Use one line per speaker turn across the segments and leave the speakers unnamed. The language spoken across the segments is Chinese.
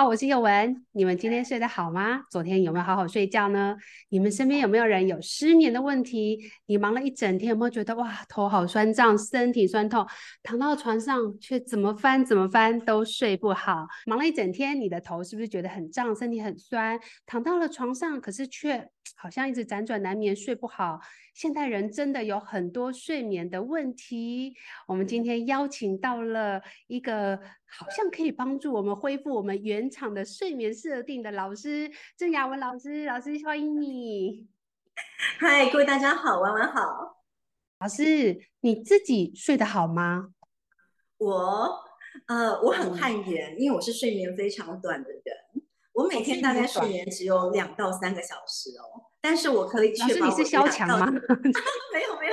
好，我是宥雯。你们今天睡得好吗？昨天有没有好好睡觉呢？你们身边有没有人有失眠的问题？你忙了一整天，有没有觉得哇，头好酸胀，身体酸痛，躺到床上却怎么翻怎么翻都睡不好？忙了一整天，你的头是不是觉得很胀，身体很酸？躺到了床上，可是却好像一直辗转难眠，睡不好。现代人真的有很多睡眠的问题。我们今天邀请到了一个好像可以帮助我们恢复我们原厂的睡眠设定的老师，郑雅文老师。老师欢迎你。
嗨，各位大家好，晚晚好。
老师，你自己睡得好吗？
我呃，我很汗颜，因为我是睡眠非常短的人。我每天大概睡眠只有两到三个小时哦。但是我可以确保，
你是萧强吗？
没有没有，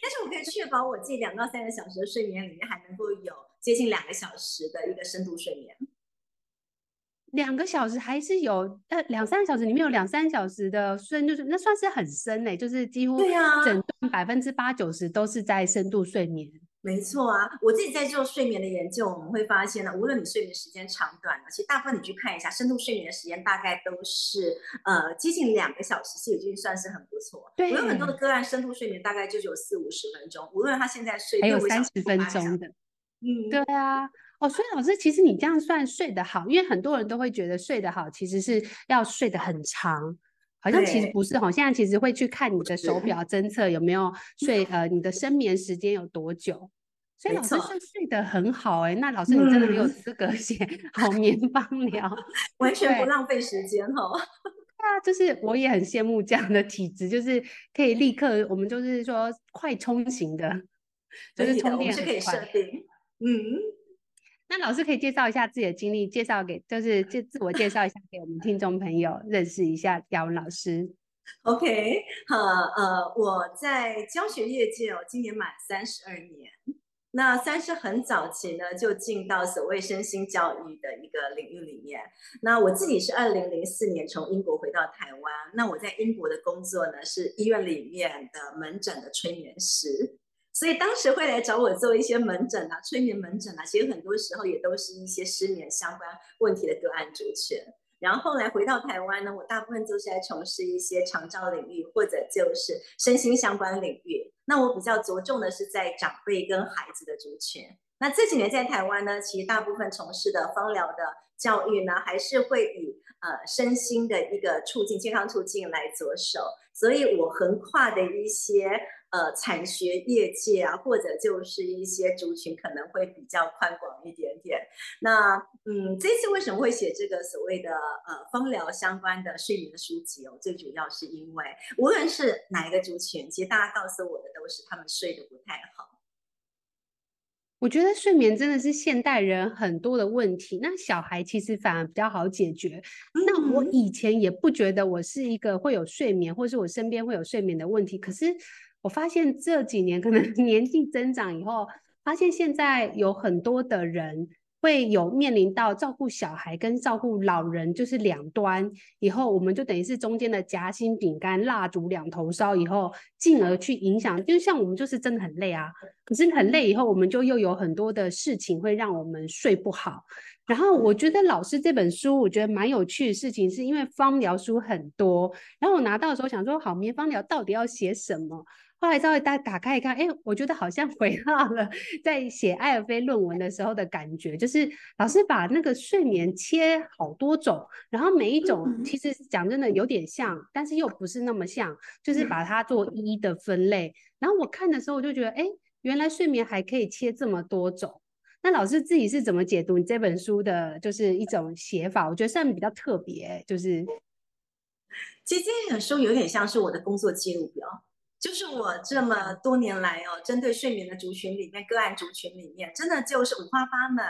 但是我可以确保我这两到三个小时的睡眠里面还能够有接近两个小时的一个深度睡眠。
两个小时还是有呃两三个小时里面有两三小时的深，就是那算是很深嘞，就是几乎对呀整段百分之八九十都是在深度睡眠。
没错啊，我自己在做睡眠的研究，我们会发现呢，无论你睡眠时间长短呢，其实大部分你去看一下，深度睡眠的时间大概都是呃接近两个小时，其实已经算是很不错。对，我有很多的个案，深度睡眠大概就只有四五十分钟，无论他现在睡
还有三十分钟的，嗯，对啊，哦，所以老师，其实你这样算睡得好，因为很多人都会觉得睡得好其实是要睡得很长，好像其实不是哈，现在其实会去看你的手表侦测有没有睡，呃，你的 深眠时间有多久。所以老师是睡得很好哎、欸，那老师你真的没有资格写好眠芳疗，
完全不浪费时间哦。
对啊，就是我也很羡慕这样的体质，就是可以立刻，我们就是说快充型的，就是充电很快。可以设定。嗯，那老师可以介绍一下自己的经历，介绍给就是自自我介绍一下给我们听众朋友认识一下雅文老师。
OK，好，呃，我在教学业界哦，今年满三十二年。那三是很早期呢，就进到所谓身心教育的一个领域里面。那我自己是二零零四年从英国回到台湾。那我在英国的工作呢，是医院里面的门诊的催眠师，所以当时会来找我做一些门诊啊，催眠门诊啊，其实很多时候也都是一些失眠相关问题的个案族群。然后后来回到台湾呢，我大部分都是在从事一些长照领域或者就是身心相关领域。那我比较着重的是在长辈跟孩子的族群。那这几年在台湾呢，其实大部分从事的芳疗的教育呢，还是会以呃身心的一个促进、健康促进来着手。所以我横跨的一些。呃，产学业界啊，或者就是一些族群可能会比较宽广一点点。那嗯，这次为什么会写这个所谓的呃芳疗相关的睡眠的书籍哦？最主要是因为无论是哪一个族群，其实大家告诉我的都是他们睡得不太好。
我觉得睡眠真的是现代人很多的问题。那小孩其实反而比较好解决。嗯。那我以前也不觉得我是一个会有睡眠，或是我身边会有睡眠的问题，可是。我发现这几年可能 年纪增长以后，发现现在有很多的人会有面临到照顾小孩跟照顾老人，就是两端。以后我们就等于是中间的夹心饼干，蜡烛两头烧，以后进而去影响。就像我们就是真的很累啊，可是很累以后，我们就又有很多的事情会让我们睡不好。然后我觉得老师这本书，我觉得蛮有趣的事情，是因为芳疗书很多，然后我拿到的时候想说，好，眠芳疗到底要写什么？后来稍微打打开一看，哎，我觉得好像 回到了在写艾尔菲论文的时候的感觉，就是老师把那个睡眠切好多种，然后每一种其实讲真的有点像，但是又不是那么像，就是把它做一一的分类。然后我看的时候，我就觉得，哎，原来睡眠还可以切这么多种。那老师自己是怎么解读你这本书的，就是一种写法？我觉得上面比较特别，就是
其实这本书有点像是我的工作记录表。就是我这么多年来哦，针对睡眠的族群里面，个案族群里面，真的就是五花八门。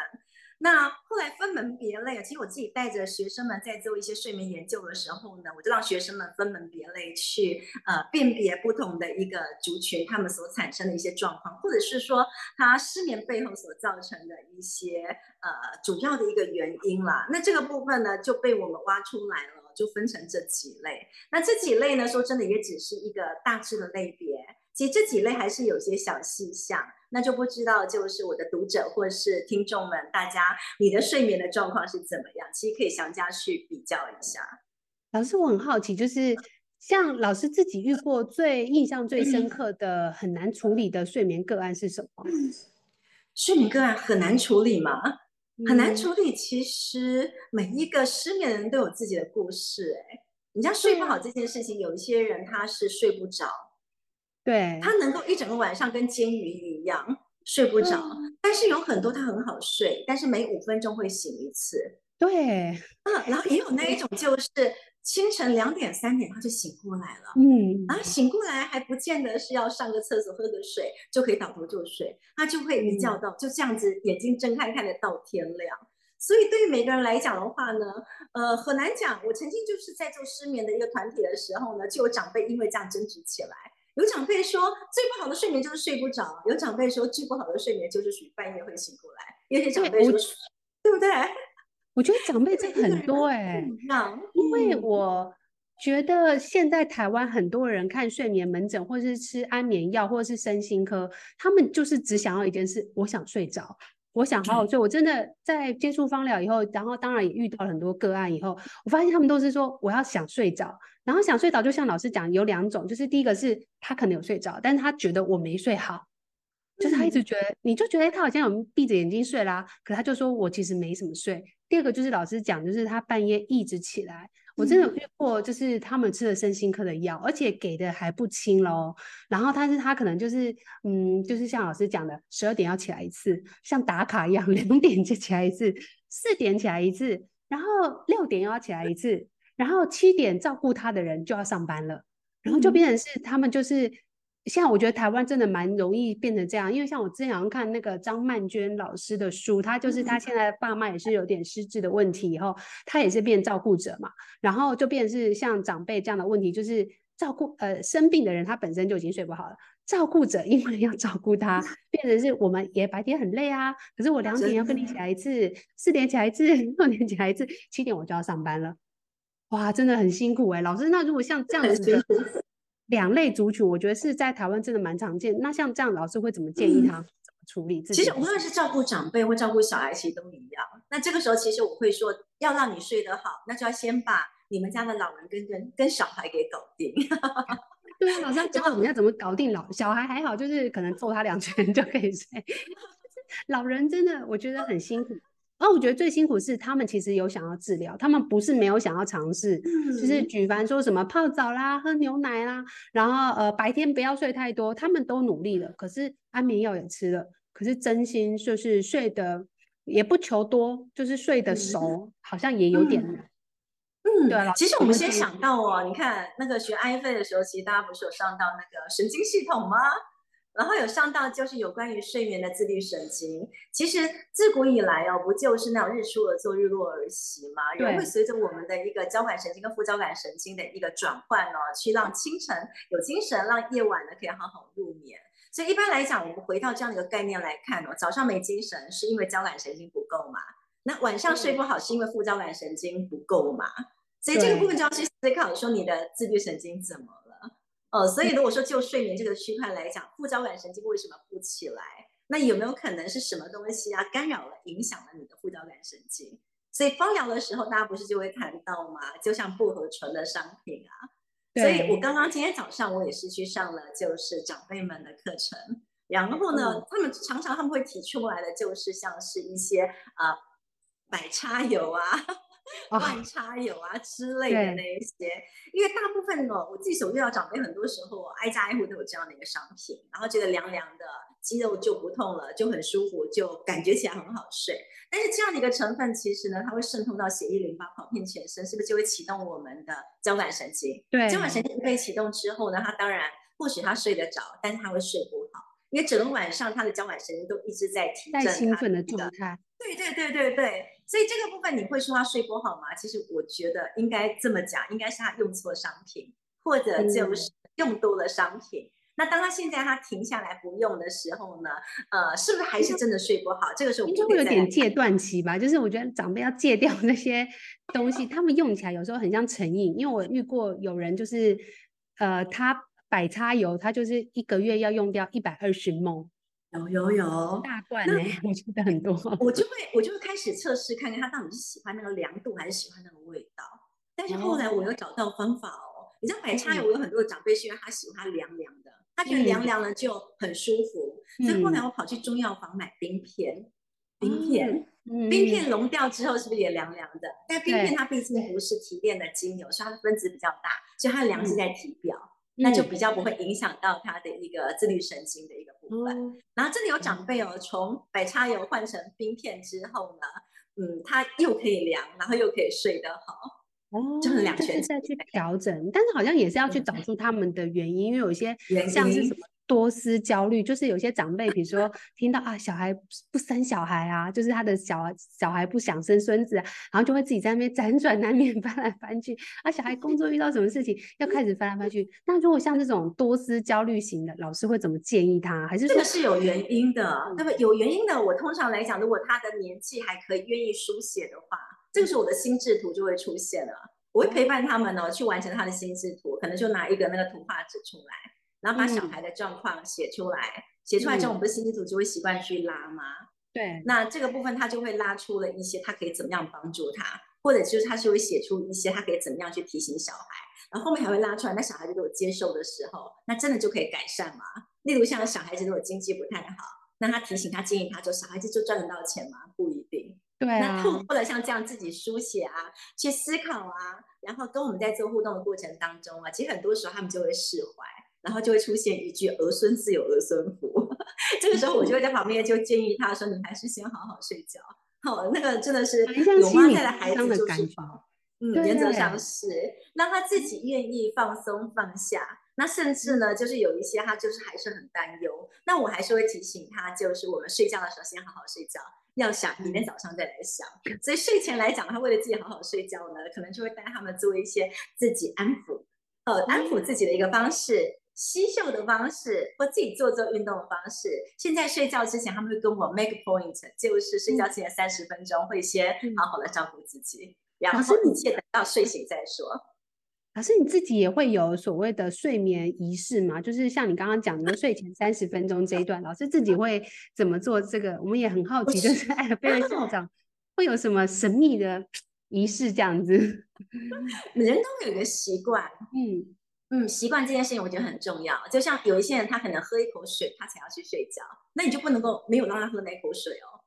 那后来分门别类，其实我自己带着学生们在做一些睡眠研究的时候呢，我就让学生们分门别类去呃辨别不同的一个族群，他们所产生的一些状况，或者是说他失眠背后所造成的一些呃主要的一个原因啦。那这个部分呢就被我们挖出来了。就分成这几类，那这几类呢，说真的也只是一个大致的类别。其实这几类还是有些小细项，那就不知道就是我的读者或是听众们，大家你的睡眠的状况是怎么样？其实可以详加去比较一下。
老师，我很好奇，就是 像老师自己遇过最印象最深刻的很难处理的睡眠个案是什么？
睡眠个案很难处理吗？很难处理。其实每一个失眠的人都有自己的故事。哎，你像睡不好这件事情，有一些人他是睡不着，
对，
他能够一整个晚上跟煎鱼一样睡不着，但是有很多他很好睡，但是每五分钟会醒一次。
对，
嗯，然后也有那一种就是。清晨两点三点他就醒过来了，
嗯，
然后醒过来还不见得是要上个厕所喝个水就可以倒头就睡，他就会一觉到、嗯、就这样子眼睛睁开看得到天亮。所以对于每个人来讲的话呢，呃，很难讲。我曾经就是在做失眠的一个团体的时候呢，就有长辈因为这样争执起来。有长辈说最不好的睡眠就是睡不着，有长辈说最不好的睡眠就是属于半夜会醒过来。有些长辈说，对不对？
我觉得长辈真的很多哎、欸，因为我觉得现在台湾很多人看睡眠门诊，或者是吃安眠药，或者是身心科，他们就是只想要一件事：我想睡着，我想好好睡。我真的在接触芳疗以后，然后当然也遇到了很多个案以后，我发现他们都是说我要想睡着，然后想睡着就像老师讲有两种，就是第一个是他可能有睡着，但是他觉得我没睡好，就是他一直觉得，你就觉得他好像有闭着眼睛睡啦，可他就说我其实没什么睡。第二个就是老师讲，就是他半夜一直起来，我真的有遇过，就是他们吃了身心科的药，而且给的还不轻喽。然后，但是他可能就是，嗯，就是像老师讲的，十二点要起来一次，像打卡一样，两点就起来一次，四点起来一次，然后六点又要起来一次，然后七点照顾他的人就要上班了，然后就变成是他们就是。现在我觉得台湾真的蛮容易变成这样，因为像我之前好像看那个张曼娟老师的书，她就是她现在的爸妈也是有点失智的问题，以后她也是变照顾者嘛，然后就变成是像长辈这样的问题，就是照顾呃生病的人他本身就已经睡不好了，照顾者因为要照顾他，变成是我们也白天很累啊，可是我两点要跟你起来一次，四点起来一次，六点起来一次，七点我就要上班了，哇，真的很辛苦哎、欸，老师，那如果像这样子的。两类族群，我觉得是在台湾真的蛮常见。那像这样，老师会怎么建议他怎么处理自己？
其实无论是照顾长辈或照顾小孩，其实都一样。那这个时候，其实我会说，要让你睡得好，那就要先把你们家的老人跟跟跟小孩给搞定。
对啊，老师要教我们要怎么搞定老小孩还好，就是可能揍他两拳就可以睡。老人真的，我觉得很辛苦。然后我觉得最辛苦是他们其实有想要治疗，他们不是没有想要尝试，嗯、就是举凡说什么泡澡啦、喝牛奶啦，然后呃白天不要睡太多，他们都努力了，可是安眠药也吃了，可是真心就是睡得也不求多，就是睡得熟，嗯、好像也有点难。
嗯，对了，其实我们先想到哦，你看那个学 IFA 的时候，其实大家不是有上到那个神经系统吗？然后有上到就是有关于睡眠的自律神经，其实自古以来哦，不就是那种日出而作，日落而息吗？人会随着我们的一个交感神经跟副交感神经的一个转换哦，去让清晨有精神，让夜晚呢可以好好入眠。所以一般来讲，我们回到这样的一个概念来看哦，早上没精神是因为交感神经不够嘛？那晚上睡不好是因为副交感神经不够嘛？所以这个部分就要去思考说你的自律神经怎么？哦，所以如果说就睡眠这个区块来讲，副交感神经为什么不起来？那有没有可能是什么东西啊干扰了、影响了你的副交感神经？所以芳疗的时候，大家不是就会谈到吗？就像薄荷醇的商品啊。所以我刚刚今天早上我也是去上了，就是长辈们的课程。然后呢，嗯、他们常常他们会提出来的就是像是一些啊，百插油啊。万插油啊之类的那一些，因为大部分哦，我自己所遇到长辈，很多时候挨家挨户都有这样的一个商品，然后觉得凉凉的，肌肉就不痛了，就很舒服，就感觉起来很好睡。但是这样的一个成分，其实呢，它会渗透到血液淋巴，跑遍全身，是不是就会启动我们的交感神经？
对，
交感神经被启动之后呢，它当然或许他睡得着，但是他会睡不好，因为整个晚上他的交感神经都一直在提振，
在兴奋的状态。
对对对对对。所以这个部分你会说他睡不好吗？其实我觉得应该这么讲，应该是他用错商品，或者就是用多了商品。嗯、那当他现在他停下来不用的时候呢？呃，是不是还是真的睡不好？这个时候应该
会有点戒断期吧。就是我觉得长辈要戒掉那些东西，他们用起来有时候很像成瘾。因为我遇过有人就是，呃，他百擦油，他就是一个月要用掉一百二十 ml。
有有有，
大罐呢，我觉得很多。
我就会我就会开始测试看看他到底是喜欢那个凉度还是喜欢那个味道。但是后来我又找到方法哦，你知道百擦油，我有很多的长辈是因为他喜欢它凉凉的，他觉得凉凉的就很舒服。所以后来我跑去中药房买冰片，冰片，冰片溶掉之后是不是也凉凉的？但冰片它毕竟不是提炼的精油，所以它的分子比较大，所以它的凉是在体表。那就比较不会影响到他的一个自律神经的一个部分。嗯、然后这里有长辈哦，从百差油换成冰片之后呢，嗯，他又可以凉，然后又可以睡得好，哦，就是两全
再去调整。但是好像也是要去找出他们的原因，因为有一些像是什么。多思焦虑，就是有些长辈，比如说听到啊，小孩不生小孩啊，就是他的小小孩不想生孙子，啊然后就会自己在那边辗转难眠，翻来翻去。啊，小孩工作遇到什么事情，要开始翻来翻去。那如果像这种多思焦虑型的，老师会怎么建议他？还是说
这个是有原因的？那么有原因的，我通常来讲，如果他的年纪还可以，愿意书写的话，这个时候我的心智图就会出现了。我会陪伴他们呢，去完成他的心智图，可能就拿一个那个图画纸出来。然后把小孩的状况写出来，嗯、写出来之后，我们的心理组就会习惯去拉嘛。
对，
那这个部分他就会拉出了一些他可以怎么样帮助他，或者就是他是会写出一些他可以怎么样去提醒小孩，然后后面还会拉出来，那小孩子都有接受的时候，那真的就可以改善嘛。例如像小孩子如果经济不太好，那他提醒他建议他做，小孩子就赚得到钱吗？不一定。
对啊。
那透过了像这样自己书写啊，去思考啊，然后跟我们在做互动的过程当中啊，其实很多时候他们就会释怀。然后就会出现一句“儿孙自有儿孙福”，这个时候我就会在旁边就建议他说：“你还是先好好睡觉。”好，那个真的是有妈带的孩子就是，嗯，原则上是让他自己愿意放松放下。那甚至呢，就是有一些他就是还是很担忧，那我还是会提醒他，就是我们睡觉的时候先好好睡觉，要想明天早上再来想。所以睡前来讲，他为了自己好好睡觉呢，可能就会带他们做一些自己安抚，呃，安抚自己的一个方式。吸嗅的方式，或自己做做运动的方式。现在睡觉之前，他们会跟我 make point，就是睡觉前三十分钟会先好好的照顾自己，然后一切等到睡醒再说。
老师，你自己也会有所谓的睡眠仪式吗？就是像你刚刚讲的睡前三十分钟这一段，老师自己会怎么做？这个我们也很好奇，就是艾尔贝尔校长会有什么神秘的 仪式这样子？
人都有一个习惯，嗯。嗯，习惯这件事情我觉得很重要。就像有一些人，他可能喝一口水，他才要去睡觉，那你就不能够没有让他喝那口水哦。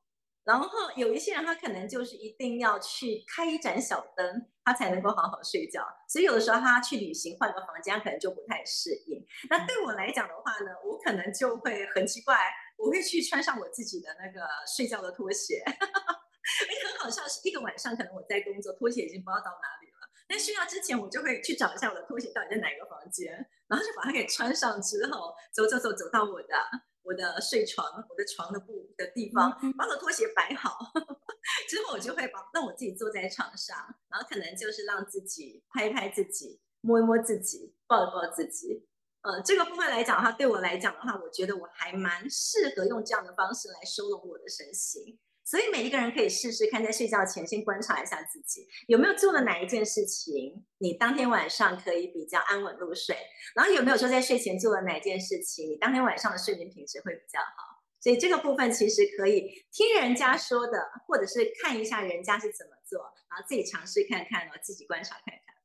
然后有一些人，他可能就是一定要去开一盏小灯，他才能够好好睡觉。所以有的时候他去旅行换个房间，可能就不太适应。那对我来讲的话呢，我可能就会很奇怪，我会去穿上我自己的那个睡觉的拖鞋。而且很好笑，是一个晚上，可能我在工作，拖鞋已经不知道到哪里了。但睡觉之前，我就会去找一下我的拖鞋到底在哪个房间，然后就把它给穿上之后，走走走走到我的我的睡床，我的床的布的地方，把我的拖鞋摆好，之后我就会把让我自己坐在床上，然后可能就是让自己拍一拍自己，摸一摸自己，抱一抱自己。呃，这个部分来讲的话，对我来讲的话，我觉得我还蛮适合用这样的方式来收拢我的身心。所以每一个人可以试试看，在睡觉前先观察一下自己有没有做了哪一件事情，你当天晚上可以比较安稳入睡。然后有没有说在睡前做了哪一件事情，你当天晚上的睡眠品质会比较好。所以这个部分其实可以听人家说的，或者是看一下人家是怎么做，然后自己尝试看看，然后自己观察看看。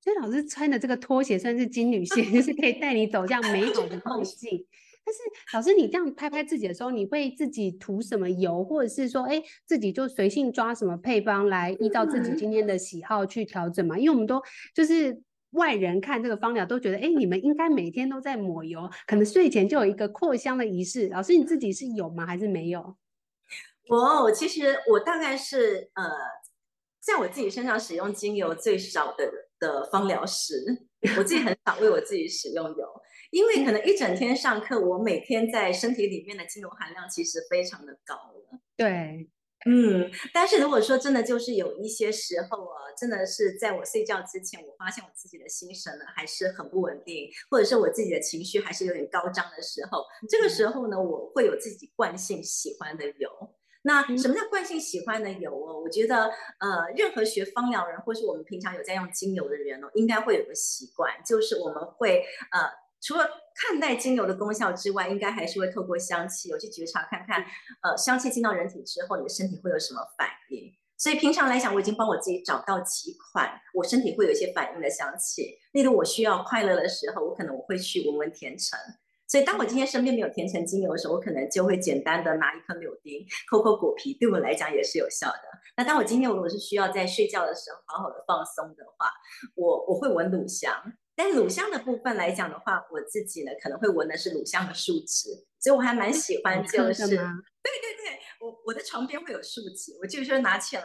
所以老师穿的这个拖鞋算是金缕鞋，就是可以带你走向美好的梦境。但是老师，你这样拍拍自己的时候，你会自己涂什么油，或者是说，哎，自己就随性抓什么配方来依照自己今天的喜好去调整嘛？因为我们都就是外人看这个芳疗都觉得，哎，你们应该每天都在抹油，可能睡前就有一个扩香的仪式。老师，你自己是有吗？还是没有？
我其实我大概是呃，在我自己身上使用精油最少的的芳疗师，我自己很少为我自己使用油。因为可能一整天上课，我每天在身体里面的精油含量其实非常的高了。
对，
嗯，但是如果说真的就是有一些时候啊，真的是在我睡觉之前，我发现我自己的心神呢还是很不稳定，或者是我自己的情绪还是有点高涨的时候，这个时候呢，我会有自己惯性喜欢的油。那什么叫惯性喜欢的油哦？我觉得呃，任何学芳疗人或是我们平常有在用精油的人哦，应该会有个习惯，就是我们会呃。除了看待精油的功效之外，应该还是会透过香气，我去觉察看看，呃，香气进到人体之后，你的身体会有什么反应。所以平常来讲，我已经帮我自己找到几款我身体会有一些反应的香气。例如我需要快乐的时候，我可能我会去闻闻甜橙。所以当我今天身边没有甜橙精油的时候，我可能就会简单的拿一颗柳丁抠抠果皮，对我来讲也是有效的。那当我今天如果是需要在睡觉的时候好好的放松的话，我我会闻乳香。但乳香的部分来讲的话，我自己呢可能会闻的是乳香的树脂，所以我还蛮喜欢就是，对对对。我我的床边会有树脂，我就是说拿起来，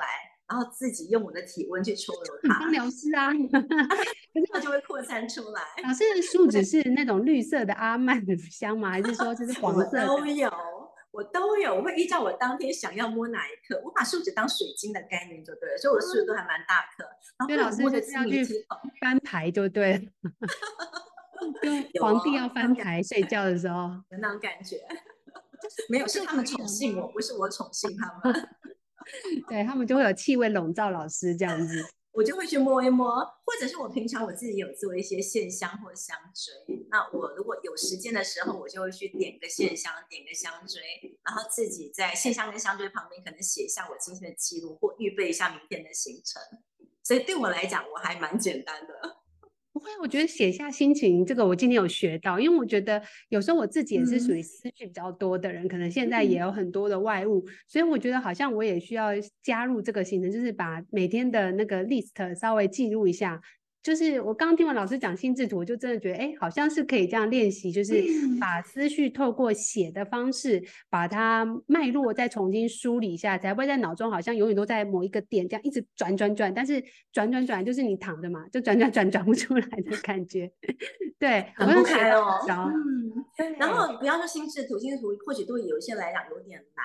然后自己用我的体温去搓揉它。
芳疗师啊，
它就会扩散出来。
老师的树脂是那种绿色的阿曼乳香吗？还是说就是黄色的？
都有，我都有。我会依照我当天想要摸哪一颗，我把树脂当水晶的概念就对了。所以我的树脂都还蛮大颗。然后
老师就是要去翻牌就对了。皇帝要翻牌睡觉的时候
有那种感觉。没有，是他们宠幸我，不是我宠幸他们。
对，他们就会有气味笼罩老师这样子，
我就会去摸一摸，或者是我平常我自己有做一些线香或香锥。那我如果有时间的时候，我就会去点个线香，点个香锥，然后自己在线香跟香锥旁边可能写一下我今天的记录，或预备一下明天的行程。所以对我来讲，我还蛮简单的。
不会，我觉得写下心情这个我今天有学到，因为我觉得有时候我自己也是属于思绪比较多的人，嗯、可能现在也有很多的外物，所以我觉得好像我也需要加入这个行程，就是把每天的那个 list 稍微记录一下。就是我刚刚听完老师讲心智图，我就真的觉得，哎，好像是可以这样练习，就是把思绪透过写的方式，把它脉络再重新梳理一下，才不会在脑中好像永远都在某一个点这样一直转转转，但是转转转就是你躺着嘛，就转转转转不出来的感觉。对，
很不开哦。嗯，然后不要说心智图，心智图或许对有一些来讲有点难。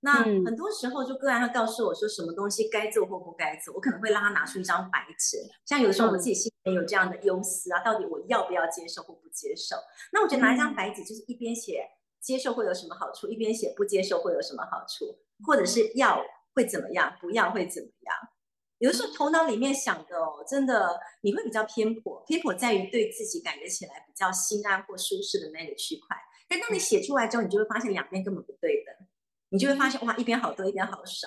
那很多时候，就个案他告诉我说什么东西该做或不该做，我可能会让他拿出一张白纸。像有的时候我自己心里面有这样的忧思啊，到底我要不要接受或不接受？那我觉得拿一张白纸，就是一边写接受会有什么好处，一边写不接受会有什么好处，或者是要会怎么样，不要会怎么样。有的时候头脑里面想的哦，真的你会比较偏颇，偏颇在于对自己感觉起来比较心安或舒适的那个区块。但当你写出来之后，你就会发现两边根本不对的。你就会发现哇，一边好多，一边好少。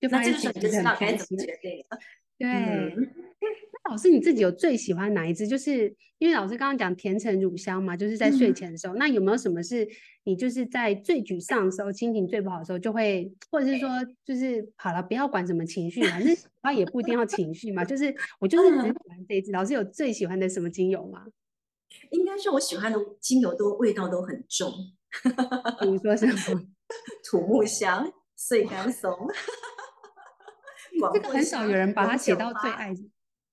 就那这个时候你就知道该怎么决定了。
对，嗯、那老师你自己有最喜欢哪一支？就是因为老师刚刚讲甜橙乳香嘛，就是在睡前的时候。嗯、那有没有什么是你就是在最沮丧的时候，心情最不好的时候，就会，或者是说，就是好了，不要管什么情绪，反正他也不一定要情绪嘛。就是我就是很喜欢这一支。老师有最喜欢的什么精油吗？
应该是我喜欢的精油都味道都很重。
比如说什么？
土木香、碎干松，
这个很少有人把它写到最爱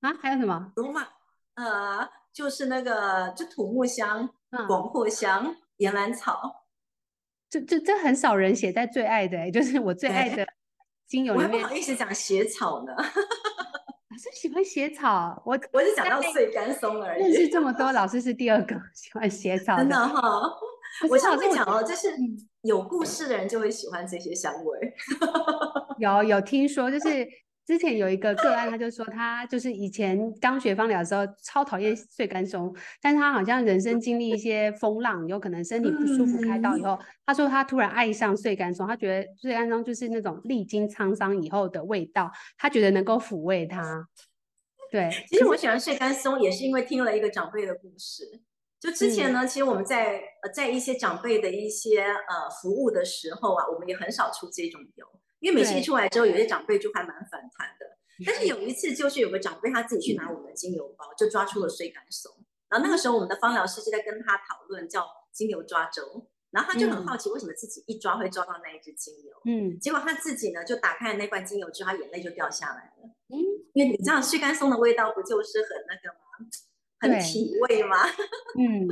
啊。还有什么？
罗马呃，就是那个，就土木香、广藿香、岩兰草，
这这这很少人写在最爱的，就是我最爱的 精油里面。
我还不好意思讲血草呢。
老师喜欢血草，我
我是讲到碎干松而已。
认识这么多，老师是第二个喜欢血草的。
真的哈，我上次讲哦，就是。有故事的人就会喜欢这些香味。
有有听说，就是之前有一个个案，他就说他就是以前刚学芳疗的时候超讨厌碎甘松，但是他好像人生经历一些风浪，有可能身体不舒服开刀以后，他说他突然爱上碎甘松，他觉得碎甘松就是那种历经沧桑以后的味道，他觉得能够抚慰他。对，
其实我喜欢穗甘松也是因为听了一个长辈的故事。就之前呢，嗯、其实我们在呃在一些长辈的一些呃服务的时候啊，我们也很少出这种油，因为每次一出来之后，有些长辈就还蛮反弹的。但是有一次，就是有个长辈他自己去拿我们的精油包，就抓出了水甘松。然后那个时候，我们的芳疗师就在跟他讨论叫精油抓周，然后他就很好奇为什么自己一抓会抓到那一支精油。嗯，结果他自己呢就打开了那罐精油之后，他眼泪就掉下来了。嗯，因为你知道水甘松的味道不就是很那个吗？很体味吗？嗯，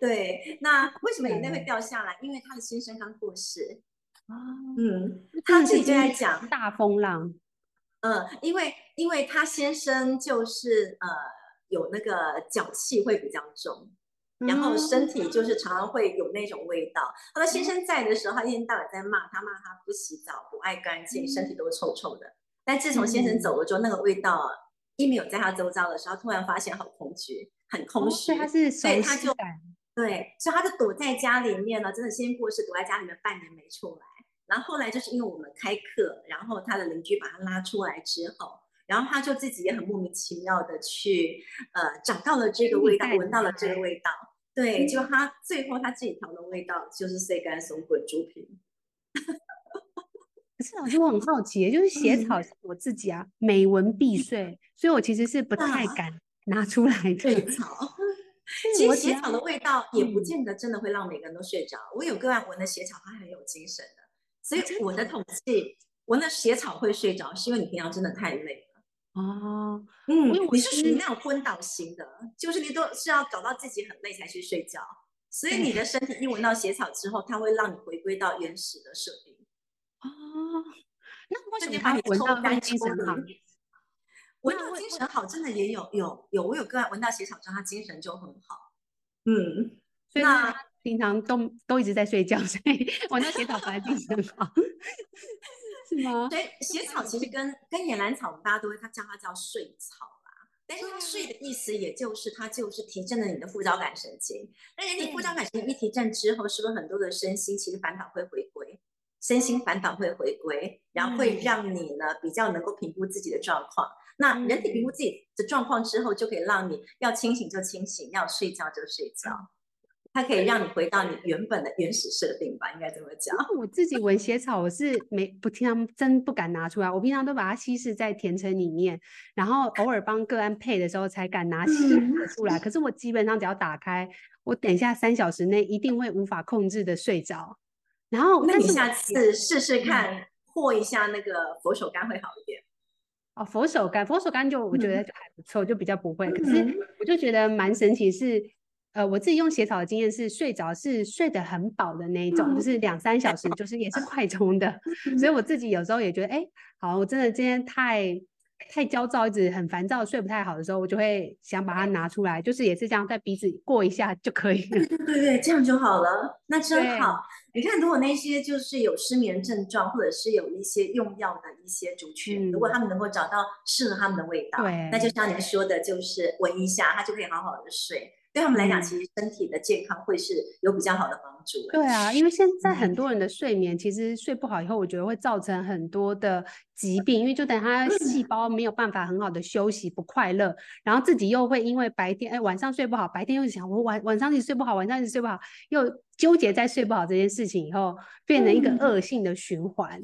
对。那为什么眼泪会掉下来？因为他的先生刚过世。啊，嗯，他自己就在讲
大风浪。
嗯，因为因为他先生就是呃有那个脚气会比较重，然后身体就是常常会有那种味道。他的先生在的时候，他一天到晚在骂他，骂他不洗澡、不爱干净，身体都臭臭的。但自从先生走了之后，那个味道。一没有在他周遭的时候，突然发现好空虚，很空虚，
他是
所以他就对，所以他就躲在家里面了。真的，先过世躲在家里面半年没出来。然后后来就是因为我们开课，然后他的邻居把他拉出来之后，然后他就自己也很莫名其妙的去呃找到了这个味道，闻到了这个味道。对，就他最后他自己调的味道就是碎干松滚猪皮。
可是老师，我很好奇，就是写草是我自己啊，每闻必睡，所以我其实是不太敢拿出来的。
睡草，其实写草的味道也不见得真的会让每个人都睡着。我有个案闻的写草，他很有精神的。所以我的统计，闻的血草会睡着，是因为你平常真的太累了。
哦，
嗯，你是属于那种昏倒型的，就是你都是要搞到自己很累才去睡觉。所以你的身体一闻到写草之后，它会让你回归到原始的设定。
哦，那为什么把你闻到精神好？
闻到精神好，真的也有有有，我有个案闻到血草之后，他精神就很好。嗯，
所以那平常都都一直在睡觉，所以闻到血草反而精神好，是吗？
所以血草其实跟跟野兰草，我们大家都会他叫它叫睡草啦。但是它睡的意思，也就是它就是提振了你的副交感神经。那人体副交感神经一提振之后，是不是很多的身心其实烦恼会回归，身心烦恼会回归，然后会让你呢比较能够评估自己的状况。那人体评估自己的状况之后，就可以让你要清醒就清醒，要睡觉就睡觉。它可以让你回到你原本的原始设定吧，应该这么讲。
我自己闻血草，我是没不平常真不敢拿出来，我平常都把它稀释在甜橙里面，然后偶尔帮个案配的时候才敢拿血出来。可是我基本上只要打开，我等一下三小时内一定会无法控制的睡着。然后
那你下次试试看，和一下那个佛手柑会好一点。
哦，佛手柑，佛手柑就我觉得就还不错，就比较不会。可是我就觉得蛮神奇是。呃，我自己用血草的经验是睡着是睡得很饱的那一种，嗯、就是两三小时，就是也是快充的。嗯、所以我自己有时候也觉得，哎、欸，好，我真的今天太太焦躁，一直很烦躁，睡不太好的时候，我就会想把它拿出来，就是也是这样，在鼻子过一下就可以了。
对对对，这样就好了，那真好。你看，如果那些就是有失眠症状，或者是有一些用药的一些族群，嗯、如果他们能够找到适合他们的味道，对，那就像您说的，就是闻一下，他就可以好好的睡。对他们来讲，其实身体的健康会是有比较好的帮助。
对啊，因为现在很多人的睡眠其实睡不好以后，我觉得会造成很多的疾病，因为就等他细胞没有办法很好的休息，不快乐，然后自己又会因为白天哎晚上睡不好，白天又想我晚晚上一直睡不好，晚上一直睡不好，又纠结在睡不好这件事情以后，变成一个恶性的循环。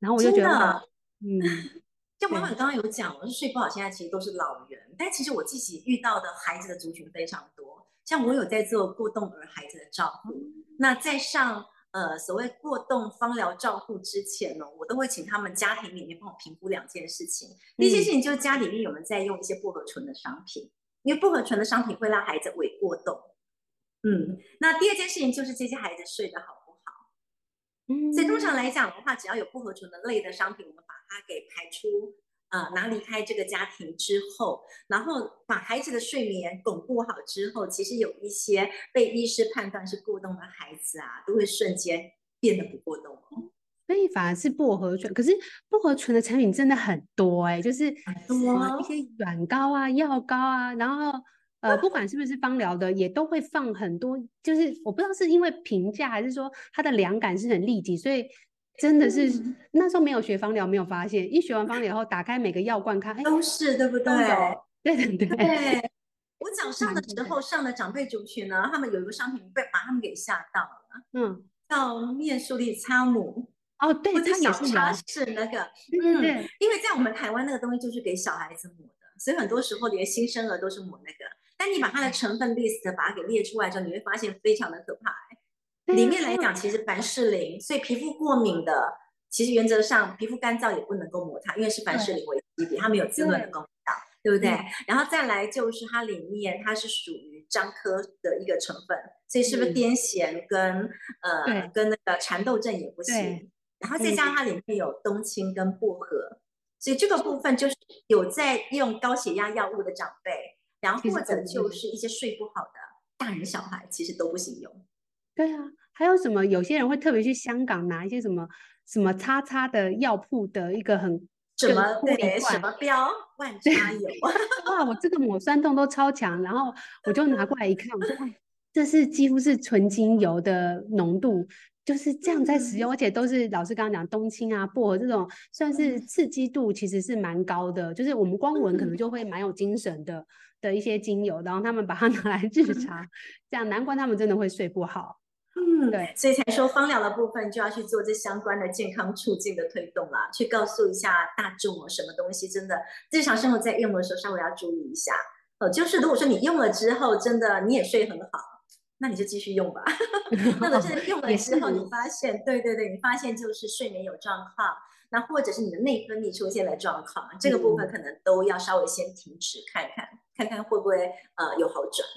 然后我就觉得，嗯。
就婉婉刚刚有讲，我是睡不好，现在其实都是老人，但其实我自己遇到的孩子的族群非常多。像我有在做过动儿孩子的照顾，那在上呃所谓过动芳疗照顾之前呢，我都会请他们家庭里面帮我评估两件事情。第一件事情就是家里面有没有在用一些薄荷醇的商品，因为薄荷醇的商品会让孩子萎过动。嗯，那第二件事情就是这些孩子睡得好不好？嗯，所以通常来讲的话，只要有薄荷醇的类的商品，我们把它给排出，呃，拿离开这个家庭之后，然后把孩子的睡眠巩固好之后，其实有一些被医师判断是过动的孩子啊，都会瞬间变得不过动哦。
所以反而是薄荷醇，可是薄荷醇的产品真的很多哎、欸，就是很多一些软膏啊、药膏啊，然后呃，不管是不是芳疗的，也都会放很多。就是我不知道是因为平价，还是说它的凉感是很立即，所以。真的是、嗯、那时候没有学芳疗，没有发现。一学完芳疗以后，打开每个药罐看，哎，
都是对不对？
对对对。
对，我早上的时候上的长辈族群呢，他们有一个商品被把他们给吓到了。嗯，叫面速力擦姆。
哦，对，它
小茶是那个。嗯，对。因为在我们台湾那个东西就是给小孩子抹的，所以很多时候连新生儿都是抹那个。但你把它的成分 list 把它给列出来之后，你会发现非常的可怕。里面来讲，其实凡士林，所以皮肤过敏的，其实原则上皮肤干燥也不能够抹它，因为是凡士林为基底，它没有滋润的功效，对，对不对？嗯、然后再来就是它里面它是属于樟科的一个成分，所以是不是癫痫跟、嗯、呃跟那个蚕豆症也不行？然后再加上它里面有冬青跟薄荷，所以这个部分就是有在用高血压药物的长辈，然后或者就是一些睡不好的大人小孩，其实都不行用。
对啊，还有什么？有些人会特别去香港拿一些什么什么叉叉的药铺的一个很
什么对什么标万差油，
哇，我这个抹酸痛都超强，然后我就拿过来一看，我说，哎，这是几乎是纯精油的浓度。就是这样在使用，而且都是老师刚刚讲冬青啊、薄荷这种，算是刺激度其实是蛮高的。就是我们光闻可能就会蛮有精神的的一些精油，然后他们把它拿来 日常，这样难怪他们真的会睡不好。
嗯，对，所以才说芳疗的部分就要去做这相关的健康促进的推动啦，去告诉一下大众哦，什么东西真的日常生活在用的时候稍微要注意一下。呃，就是如果说你用了之后真的你也睡很好。那你就继续用吧。那么是 用了之后，你发现，对对对，你发现就是睡眠有状况，那或者是你的内分泌出现了状况，这个部分可能都要稍微先停止看看，看看会不会呃有好转。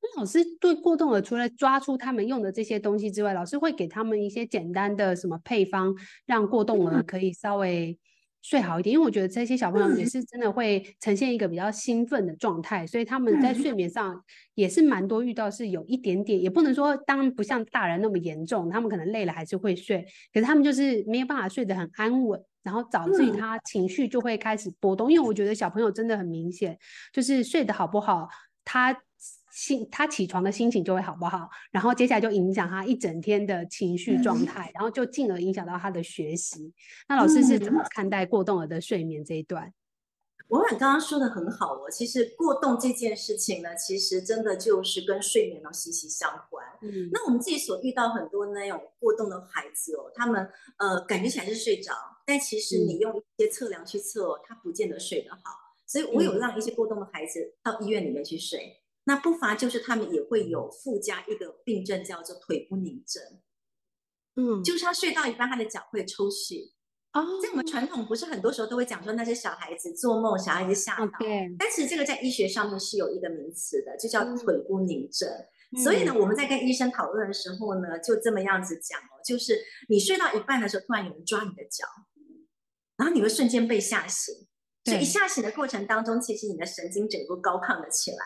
那老师对过动儿除了抓出他们用的这些东西之外，老师会给他们一些简单的什么配方，让过动儿可以稍微。睡好一点，因为我觉得这些小朋友也是真的会呈现一个比较兴奋的状态，所以他们在睡眠上也是蛮多遇到是有一点点，也不能说当然不像大人那么严重，他们可能累了还是会睡，可是他们就是没有办法睡得很安稳，然后导致于他情绪就会开始波动，因为我觉得小朋友真的很明显，就是睡得好不好，他。心他起床的心情就会好不好，然后接下来就影响他一整天的情绪状态，嗯、然后就进而影响到他的学习。那老师是怎么看待过动儿的睡眠这一段？
文婉刚刚说的很好哦，其实过动这件事情呢，其实真的就是跟睡眠呢息息相关。嗯，那我们自己所遇到很多那种过动的孩子哦，他们呃感觉起来是睡着，但其实你用一些测量去测，哦，他不见得睡得好。所以我有让一些过动的孩子到医院里面去睡。那不乏就是他们也会有附加一个病症，叫做腿不宁症。嗯，就是他睡到一半，他的脚会抽搐。哦，在我们传统不是很多时候都会讲说那些小孩子做梦，小孩子吓到。Okay. 但是这个在医学上面是有一个名词的，就叫腿不宁症。嗯、所以呢，我们在跟医生讨论的时候呢，就这么样子讲哦，就是你睡到一半的时候，突然有人抓你的脚，然后你会瞬间被吓醒。所以一吓醒的过程当中，其实你的神经整个高亢了起来。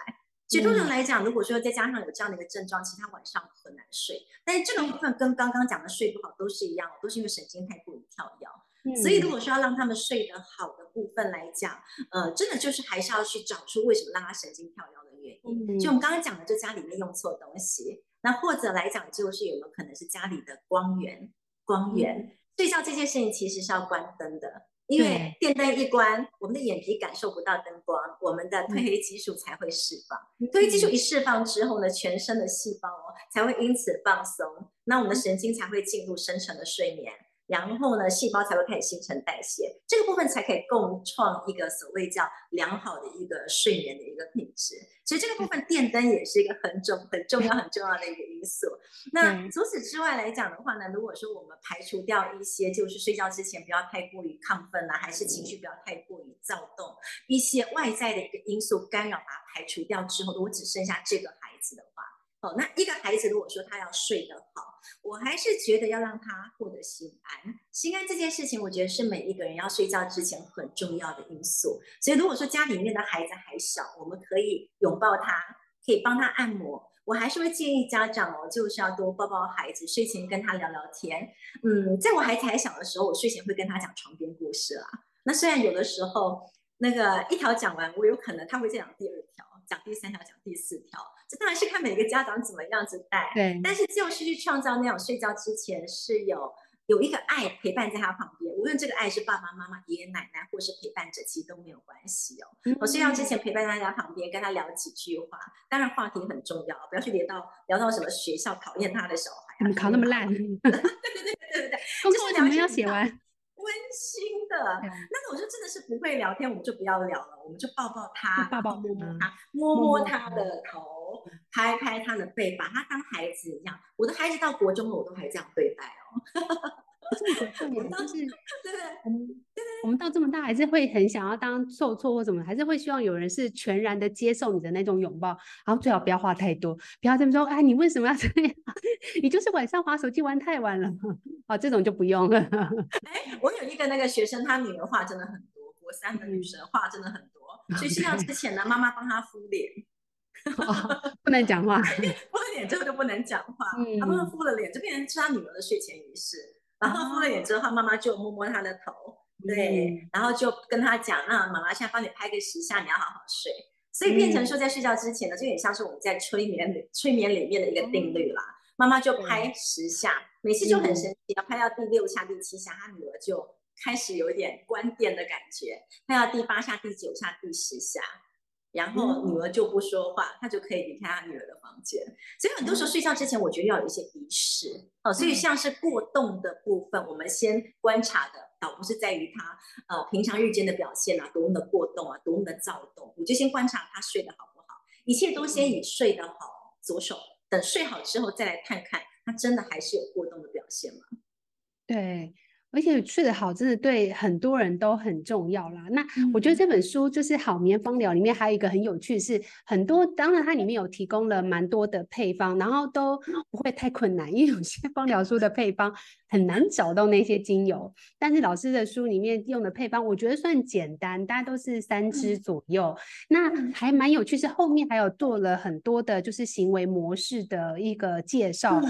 所以通常来讲，如果说再加上有这样的一个症状，其实他晚上很难睡。但是这个部分跟刚刚讲的睡不好都是一样，都是因为神经太过于跳跃。嗯。所以如果说要让他们睡得好的部分来讲，呃，真的就是还是要去找出为什么让他神经跳跃的原因。就我们刚刚讲的，就家里面用错东西，那或者来讲就是有没有可能是家里的光源？光源，睡觉这件事情其实是要关灯的。因为电灯一关，我们的眼皮感受不到灯光，我们的褪黑激素才会释放。褪黑激素一释放之后呢，全身的细胞哦才会因此放松，那我们的神经才会进入深层的睡眠。然后呢，细胞才会开始新陈代谢，这个部分才可以共创一个所谓叫良好的一个睡眠的一个品质。所以这个部分电灯也是一个很重、很重要、很重要的一个因素。那除此之外来讲的话呢，如果说我们排除掉一些，就是睡觉之前不要太过于亢奋啊，还是情绪不要太过于躁动，一些外在的一个因素干扰，把它排除掉之后，如果只剩下这个孩子的话。哦，那一个孩子如果说他要睡得好，我还是觉得要让他获得心安。心安这件事情，我觉得是每一个人要睡觉之前很重要的因素。所以如果说家里面的孩子还小，我们可以拥抱他，可以帮他按摩。我还是会建议家长哦，就是要多抱抱孩子，睡前跟他聊聊天。嗯，在我孩子还小的时候，我睡前会跟他讲床边故事啦。那虽然有的时候那个一条讲完，我有可能他会再讲第二条。讲第三条，讲第四条，这当然是看每个家长怎么样子带。对，但是就是去创造那种睡觉之前是有有一个爱陪伴在他旁边，无论这个爱是爸爸妈妈、爷爷奶奶，或是陪伴者，其实都没有关系哦。我睡觉之前陪伴在他旁边，跟他聊几句话，当然话题很重要，不要去聊到聊到什么学校讨厌他的小孩啊，考那么烂。对对对对对对，
工作为什么要写完？
温馨的，那个我就真的是不会聊天，我们就不要聊了，我们就抱抱他，抱抱摸摸他，摸摸他的头，拍拍他的背，把他当孩子一样。我的孩子到国中了，我都还这样对待哦。
重点就是，对对，我们我们到这么大还是会很想要当受挫或什么，还是会希望有人是全然的接受你的那种拥抱，然后最好不要话太多，不要这么说，哎，你为什么要这样？你就是晚上滑手机玩太晚了，哦，这种就不用了。
哎，我有一个那个学生，他女儿话真的很多，国三的女生话真的很多，所以睡觉之前呢，妈妈帮她敷脸，
不能讲话，
敷了脸之后就不能讲话，他帮她敷了脸，就变成是他女儿的睡前仪式。然后敷了脸之后，妈妈就摸摸他的头，对，然后就跟他讲，那妈妈现在帮你拍个十下，你要好好睡。所以变成说，在睡觉之前呢，就有点像是我们在催眠里催眠里面的一个定律啦。妈妈就拍十下，每次就很神奇，要拍到第六下、第七下，他女儿就开始有点关店的感觉，拍到第八下、第九下、第十下。然后女儿就不说话，她就可以离开她女儿的房间。所以很多时候睡觉之前，我觉得要有一些仪式哦。所以像是过动的部分，我们先观察的倒不是在于他呃平常日间的表现啊，多么的过动啊，多么的躁动，我就先观察他睡得好不好。一切都先以睡得好着手，等睡好之后再来看看他真的还是有过动的表现吗？
对。而且睡得好，真的对很多人都很重要啦。那我觉得这本书就是《好眠方疗》里面还有一个很有趣是，是很多当然它里面有提供了蛮多的配方，然后都不会太困难，因为有些 方疗书的配方很难找到那些精油，但是老师的书里面用的配方，我觉得算简单，大家都是三支左右。那还蛮有趣，是后面还有做了很多的，就是行为模式的一个介绍、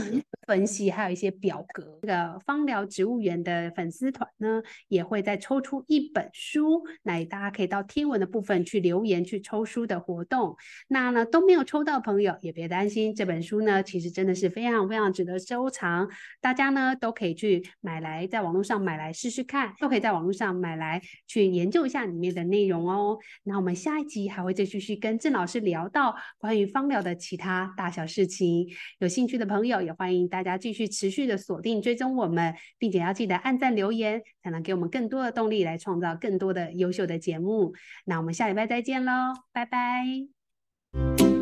分析，还有一些表格。这个芳疗植物园的。粉丝团呢也会再抽出一本书，那大家可以到贴文的部分去留言去抽书的活动。那呢都没有抽到朋友也别担心，这本书呢其实真的是非常非常值得收藏，大家呢都可以去买来，在网络上买来试试看，都可以在网络上买来去研究一下里面的内容哦。那我们下一集还会再继续跟郑老师聊到关于芳疗的其他大小事情，有兴趣的朋友也欢迎大家继续持续的锁定追踪我们，并且要记得按。赞留言才能给我们更多的动力，来创造更多的优秀的节目。那我们下礼拜再见喽，拜拜。